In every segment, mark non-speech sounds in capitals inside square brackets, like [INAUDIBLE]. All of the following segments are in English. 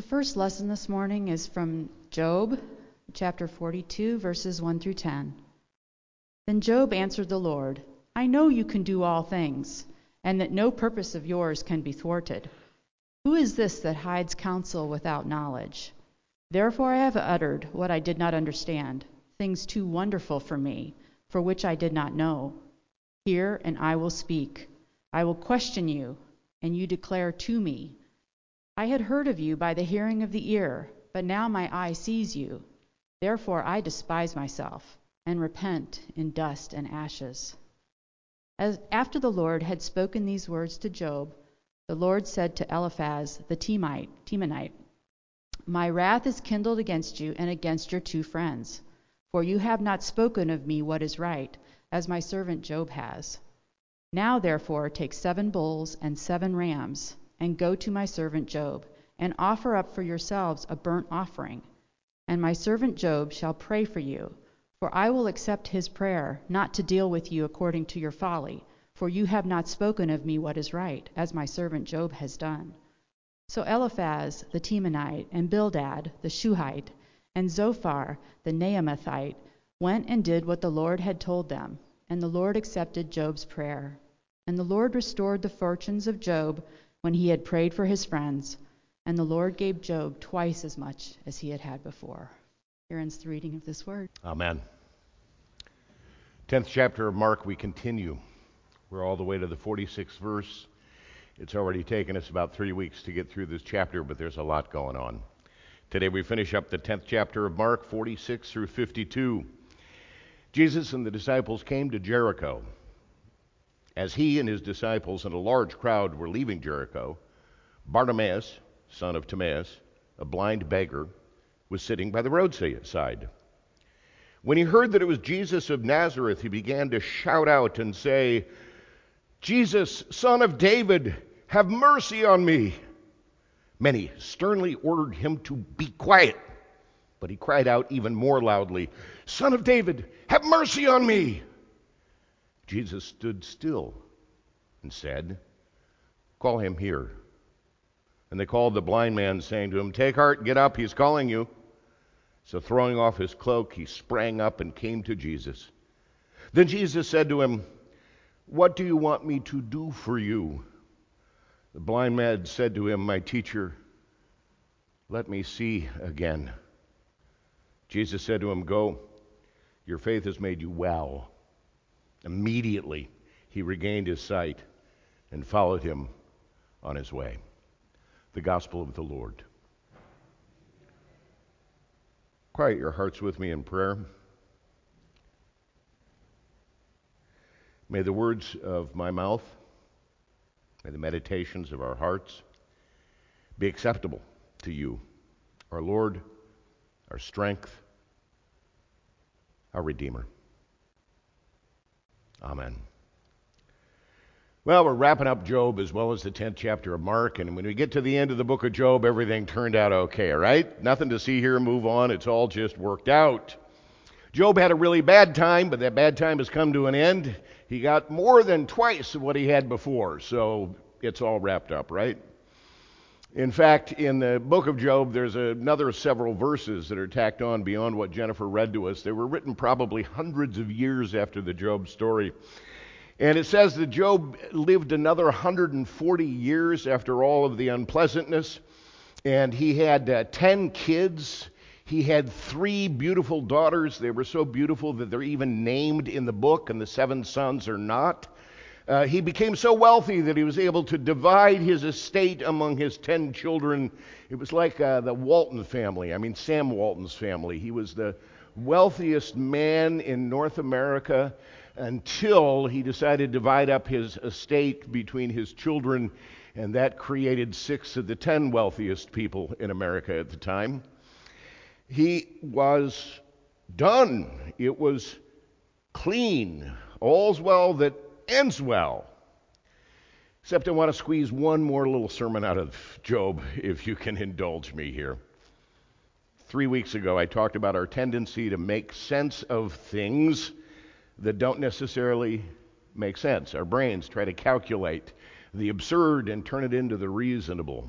The first lesson this morning is from Job, chapter 42, verses 1 through 10. Then Job answered the Lord, I know you can do all things, and that no purpose of yours can be thwarted. Who is this that hides counsel without knowledge? Therefore I have uttered what I did not understand, things too wonderful for me, for which I did not know. Hear, and I will speak. I will question you, and you declare to me. I had heard of you by the hearing of the ear, but now my eye sees you. Therefore I despise myself, and repent in dust and ashes. As after the Lord had spoken these words to Job, the Lord said to Eliphaz the Temite, Temanite, My wrath is kindled against you and against your two friends, for you have not spoken of me what is right, as my servant Job has. Now therefore take seven bulls and seven rams and go to my servant Job, and offer up for yourselves a burnt offering. And my servant Job shall pray for you, for I will accept his prayer, not to deal with you according to your folly, for you have not spoken of me what is right, as my servant Job has done. So Eliphaz the Temanite, and Bildad the Shuhite, and Zophar the Naamathite went and did what the Lord had told them, and the Lord accepted Job's prayer. And the Lord restored the fortunes of Job when he had prayed for his friends, and the Lord gave Job twice as much as he had had before. Here ends the reading of this word. Amen. Tenth chapter of Mark, we continue. We're all the way to the 46th verse. It's already taken us about three weeks to get through this chapter, but there's a lot going on. Today we finish up the 10th chapter of Mark, 46 through 52. Jesus and the disciples came to Jericho. As he and his disciples and a large crowd were leaving Jericho, Bartimaeus, son of Timaeus, a blind beggar, was sitting by the roadside. When he heard that it was Jesus of Nazareth, he began to shout out and say, Jesus, son of David, have mercy on me. Many sternly ordered him to be quiet, but he cried out even more loudly, Son of David, have mercy on me. Jesus stood still and said, Call him here. And they called the blind man, saying to him, Take heart, get up, he's calling you. So throwing off his cloak, he sprang up and came to Jesus. Then Jesus said to him, What do you want me to do for you? The blind man said to him, My teacher, let me see again. Jesus said to him, Go, your faith has made you well. Immediately he regained his sight and followed him on his way. The Gospel of the Lord. Quiet your hearts with me in prayer. May the words of my mouth, may the meditations of our hearts be acceptable to you, our Lord, our strength, our Redeemer. Amen. Well, we're wrapping up Job as well as the 10th chapter of Mark, and when we get to the end of the book of Job, everything turned out okay, all right? Nothing to see here, move on, it's all just worked out. Job had a really bad time, but that bad time has come to an end. He got more than twice of what he had before, so it's all wrapped up, right? In fact, in the book of Job, there's another several verses that are tacked on beyond what Jennifer read to us. They were written probably hundreds of years after the Job story. And it says that Job lived another 140 years after all of the unpleasantness. And he had uh, 10 kids. He had three beautiful daughters. They were so beautiful that they're even named in the book, and the seven sons are not. Uh, he became so wealthy that he was able to divide his estate among his ten children. It was like uh, the Walton family, I mean, Sam Walton's family. He was the wealthiest man in North America until he decided to divide up his estate between his children, and that created six of the ten wealthiest people in America at the time. He was done, it was clean. All's well that ends well. Except I want to squeeze one more little sermon out of Job, [LAUGHS] if you can indulge me here. Three weeks ago, I talked about our tendency to make sense of things that don't necessarily make sense. Our brains try to calculate the absurd and turn it into the reasonable.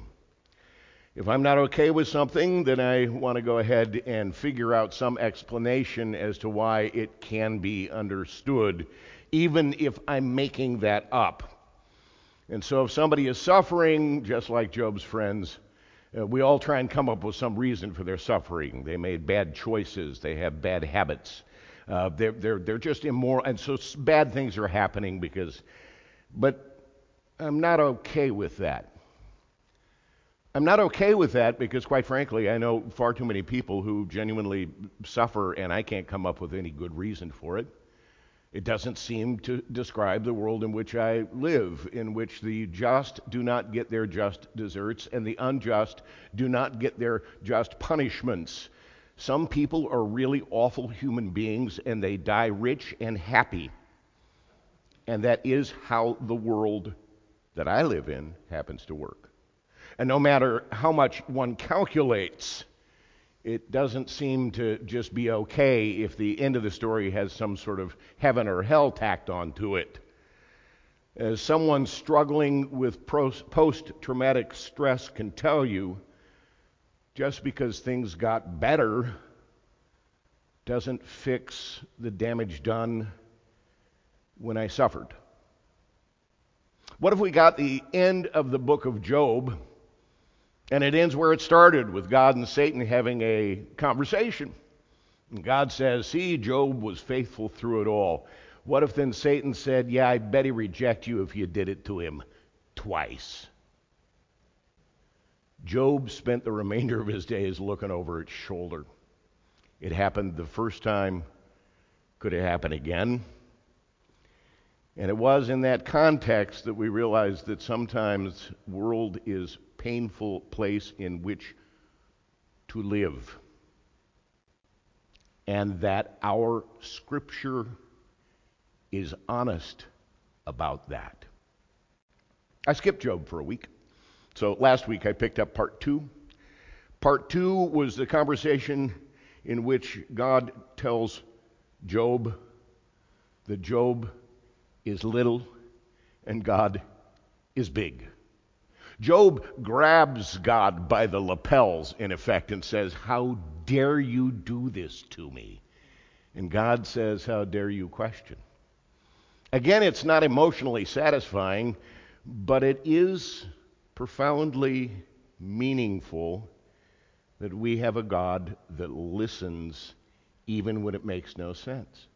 If I'm not okay with something, then I want to go ahead and figure out some explanation as to why it can be understood, even if I'm making that up. And so, if somebody is suffering, just like Job's friends, uh, we all try and come up with some reason for their suffering. They made bad choices, they have bad habits, uh, they're, they're, they're just immoral. And so, bad things are happening because, but I'm not okay with that. I'm not okay with that because, quite frankly, I know far too many people who genuinely suffer, and I can't come up with any good reason for it. It doesn't seem to describe the world in which I live, in which the just do not get their just deserts and the unjust do not get their just punishments. Some people are really awful human beings and they die rich and happy. And that is how the world that I live in happens to work. And no matter how much one calculates, it doesn't seem to just be okay if the end of the story has some sort of heaven or hell tacked onto it. As someone struggling with post traumatic stress can tell you, just because things got better doesn't fix the damage done when I suffered. What if we got the end of the book of Job? And it ends where it started with God and Satan having a conversation. And God says, See, Job was faithful through it all. What if then Satan said, Yeah, I bet he reject you if you did it to him twice? Job spent the remainder of his days looking over its shoulder. It happened the first time. Could it happen again? And it was in that context that we realized that sometimes world is painful place in which to live. And that our scripture is honest about that. I skipped Job for a week. So last week I picked up part two. Part two was the conversation in which God tells Job that Job is little and God is big. Job grabs God by the lapels, in effect, and says, How dare you do this to me? And God says, How dare you question? Again, it's not emotionally satisfying, but it is profoundly meaningful that we have a God that listens even when it makes no sense.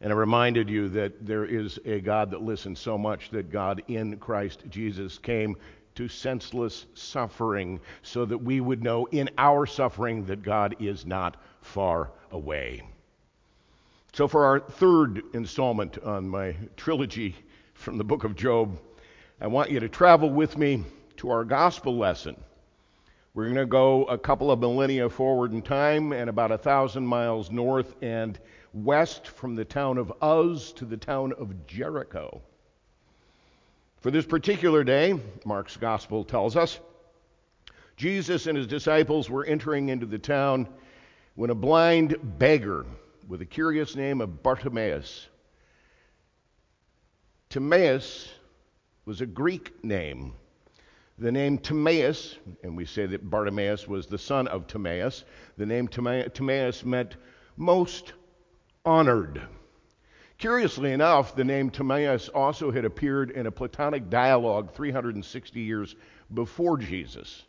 And I reminded you that there is a God that listens so much that God in Christ Jesus came to senseless suffering so that we would know in our suffering that God is not far away. So, for our third installment on my trilogy from the book of Job, I want you to travel with me to our gospel lesson. We're going to go a couple of millennia forward in time and about a thousand miles north and west from the town of Uz to the town of Jericho. For this particular day, Mark's gospel tells us, Jesus and his disciples were entering into the town when a blind beggar with a curious name of Bartimaeus. Timaeus was a Greek name. The name Timaeus, and we say that Bartimaeus was the son of Timaeus, the name Timaeus meant most honored. Curiously enough, the name Timaeus also had appeared in a Platonic dialogue 360 years before Jesus.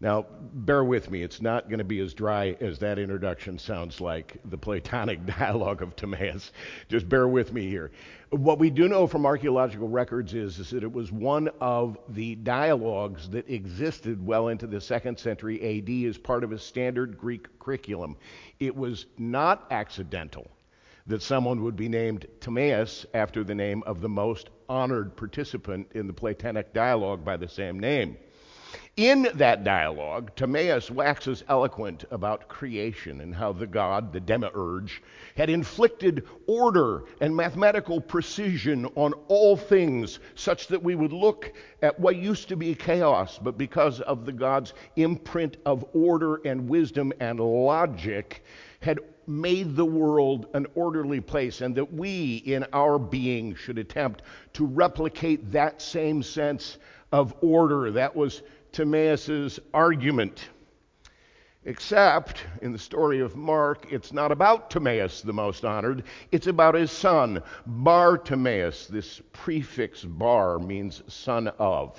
Now, bear with me, it's not going to be as dry as that introduction sounds like, the Platonic [LAUGHS] dialogue of Timaeus. Just bear with me here. What we do know from archaeological records is, is that it was one of the dialogues that existed well into the second century AD as part of a standard Greek curriculum. It was not accidental that someone would be named Timaeus after the name of the most honored participant in the Platonic dialogue by the same name. In that dialogue, Timaeus waxes eloquent about creation and how the god, the demiurge, had inflicted order and mathematical precision on all things, such that we would look at what used to be chaos, but because of the god's imprint of order and wisdom and logic, had made the world an orderly place, and that we, in our being, should attempt to replicate that same sense of order. That was Timaeus' argument. Except in the story of Mark, it's not about Timaeus, the most honored. It's about his son, Bartimaeus. This prefix bar means son of.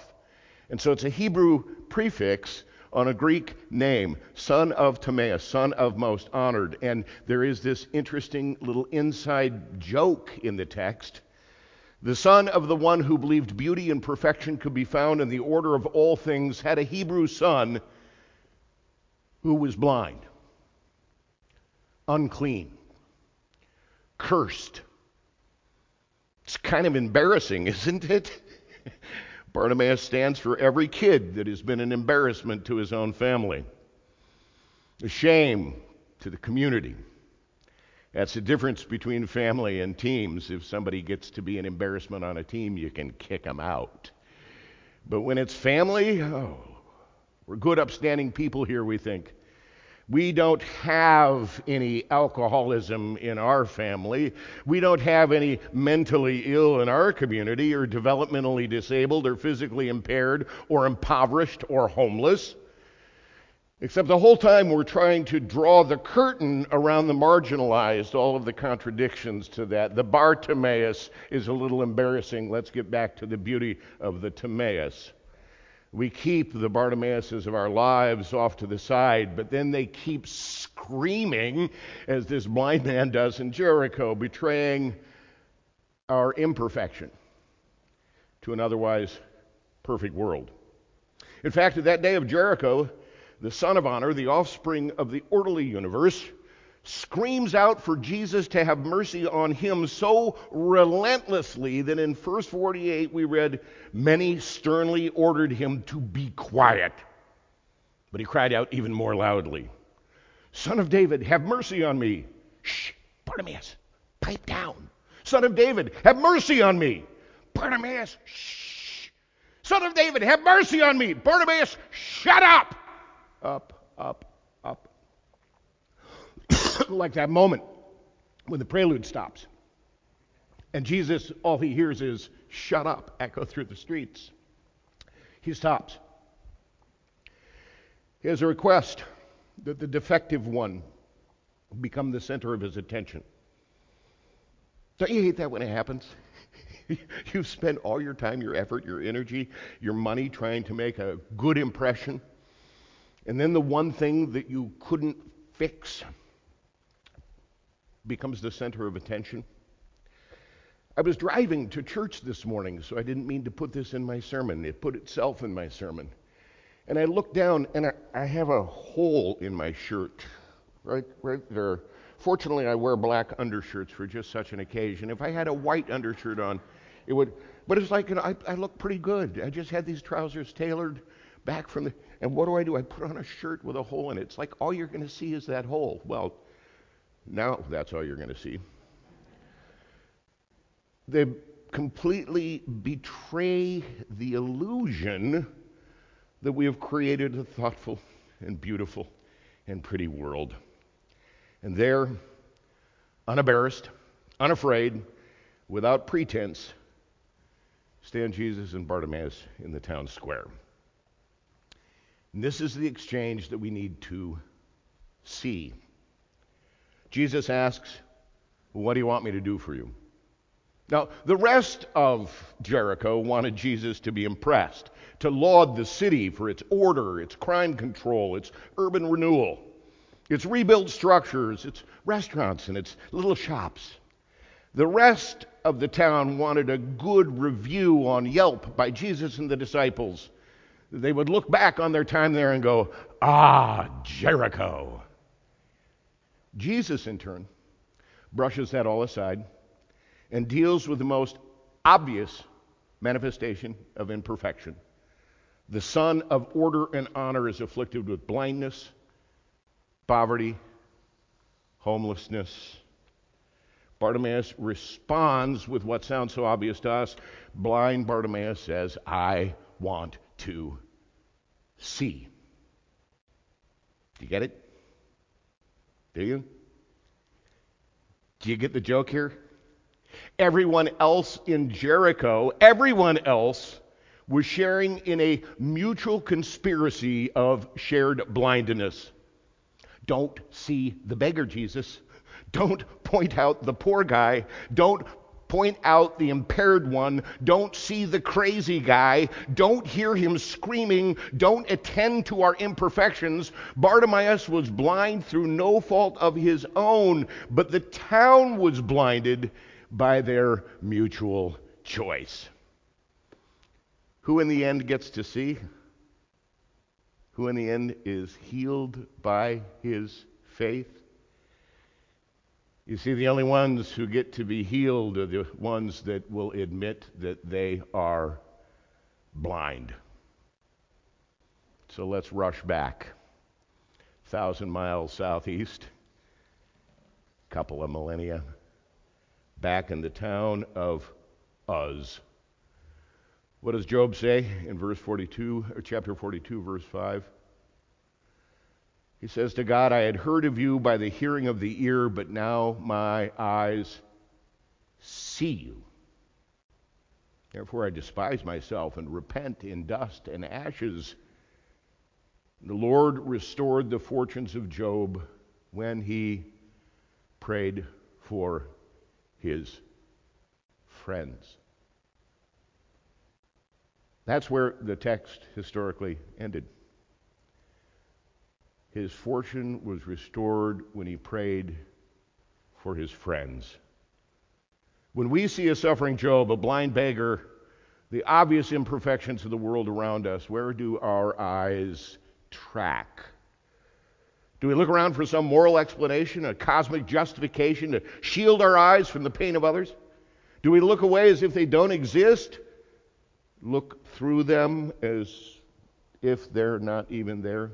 And so it's a Hebrew prefix on a Greek name, son of Timaeus, son of most honored. And there is this interesting little inside joke in the text. The son of the one who believed beauty and perfection could be found in the order of all things had a Hebrew son who was blind, unclean, cursed. It's kind of embarrassing, [LAUGHS] isn't it? Bartimaeus stands for every kid that has been an embarrassment to his own family, a shame to the community. That's the difference between family and teams. If somebody gets to be an embarrassment on a team, you can kick them out. But when it's family, oh, we're good, upstanding people here, we think. We don't have any alcoholism in our family. We don't have any mentally ill in our community, or developmentally disabled, or physically impaired, or impoverished, or homeless. Except the whole time we're trying to draw the curtain around the marginalized, all of the contradictions to that. The Bartimaeus is a little embarrassing. Let's get back to the beauty of the Timaeus. We keep the Bartimaeuses of our lives off to the side, but then they keep screaming, as this blind man does in Jericho, betraying our imperfection to an otherwise perfect world. In fact, at that day of Jericho, the son of honor, the offspring of the orderly universe, screams out for Jesus to have mercy on him so relentlessly that in verse 48 we read, Many sternly ordered him to be quiet. But he cried out even more loudly, Son of David, have mercy on me. Shh, Bartimaeus, pipe down. Son of David, have mercy on me. Bartimaeus, shh. Son of David, have mercy on me. Bartimaeus, shut up. Up, up, [COUGHS] like that moment when the prelude stops. And Jesus, all he hears is, shut up, echo through the streets. He stops. He has a request that the defective one become the center of his attention. Don't you hate that when it happens? [LAUGHS] You've spent all your time, your effort, your energy, your money trying to make a good impression. And then the one thing that you couldn't fix becomes the center of attention. I was driving to church this morning, so I didn't mean to put this in my sermon. It put itself in my sermon. And I looked down, and I, I have a hole in my shirt, right, right there. Fortunately, I wear black undershirts for just such an occasion. If I had a white undershirt on, it would. But it's like you know, I, I look pretty good. I just had these trousers tailored back from the. And what do I do? I put on a shirt with a hole in it. It's like all you're going to see is that hole. Well, now that's all you're going to see. They completely betray the illusion that we have created a thoughtful and beautiful and pretty world. And there, unembarrassed, unafraid, without pretense, stand Jesus and Bartimaeus in the town square. And this is the exchange that we need to see Jesus asks, What do you want me to do for you? Now, the rest of Jericho wanted Jesus to be impressed, to laud the city for its order, its crime control, its urban renewal, its rebuilt structures, its restaurants, and its little shops. The rest of the town wanted a good review on Yelp by Jesus and the disciples. They would look back on their time there and go, Ah, Jericho. Jesus, in turn, brushes that all aside and deals with the most obvious manifestation of imperfection. The son of order and honor is afflicted with blindness, poverty, homelessness. Bartimaeus responds with what sounds so obvious to us. Blind Bartimaeus says, I want to see. Do you get it? Do you? Do you get the joke here? Everyone else in Jericho, everyone else was sharing in a mutual conspiracy of shared blindness. Don't see the beggar, Jesus. Don't point out the poor guy. Don't point out the impaired one. Don't see the crazy guy. Don't hear him screaming. Don't attend to our imperfections. Bartimaeus was blind through no fault of his own, but the town was blinded by their mutual choice. Who in the end gets to see? Who in the end is healed by his faith? You see, the only ones who get to be healed are the ones that will admit that they are blind. So let's rush back. Thousand miles southeast, a couple of millennia, back in the town of Uz. What does Job say in verse 42, or chapter 42, verse 5? He says to God, I had heard of you by the hearing of the ear, but now my eyes see you. Therefore I despise myself and repent in dust and ashes. The Lord restored the fortunes of Job when he prayed for his friends. That's where the text historically ended. His fortune was restored when he prayed for his friends. When we see a suffering Job, a blind beggar, the obvious imperfections of the world around us, where do our eyes track? Do we look around for some moral explanation, a cosmic justification to shield our eyes from the pain of others? Do we look away as if they don't exist? Look through them as if they're not even there?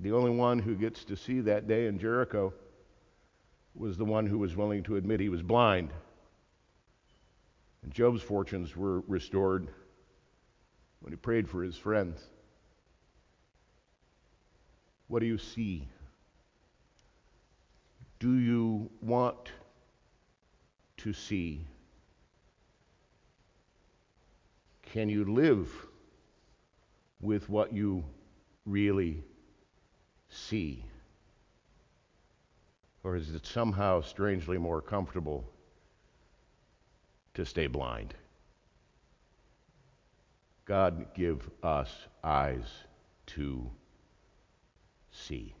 The only one who gets to see that day in Jericho was the one who was willing to admit he was blind. And Job's fortunes were restored when he prayed for his friends. What do you see? Do you want to see? Can you live with what you really see? Or is it somehow strangely more comfortable to stay blind? God, give us eyes to see.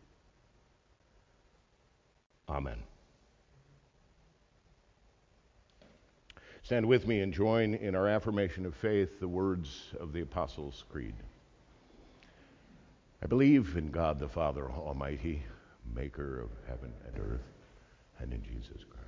Amen. Stand with me and join in our affirmation of faith the words of the Apostles' Creed. I believe in God the Father Almighty, maker of heaven and earth, and in Jesus Christ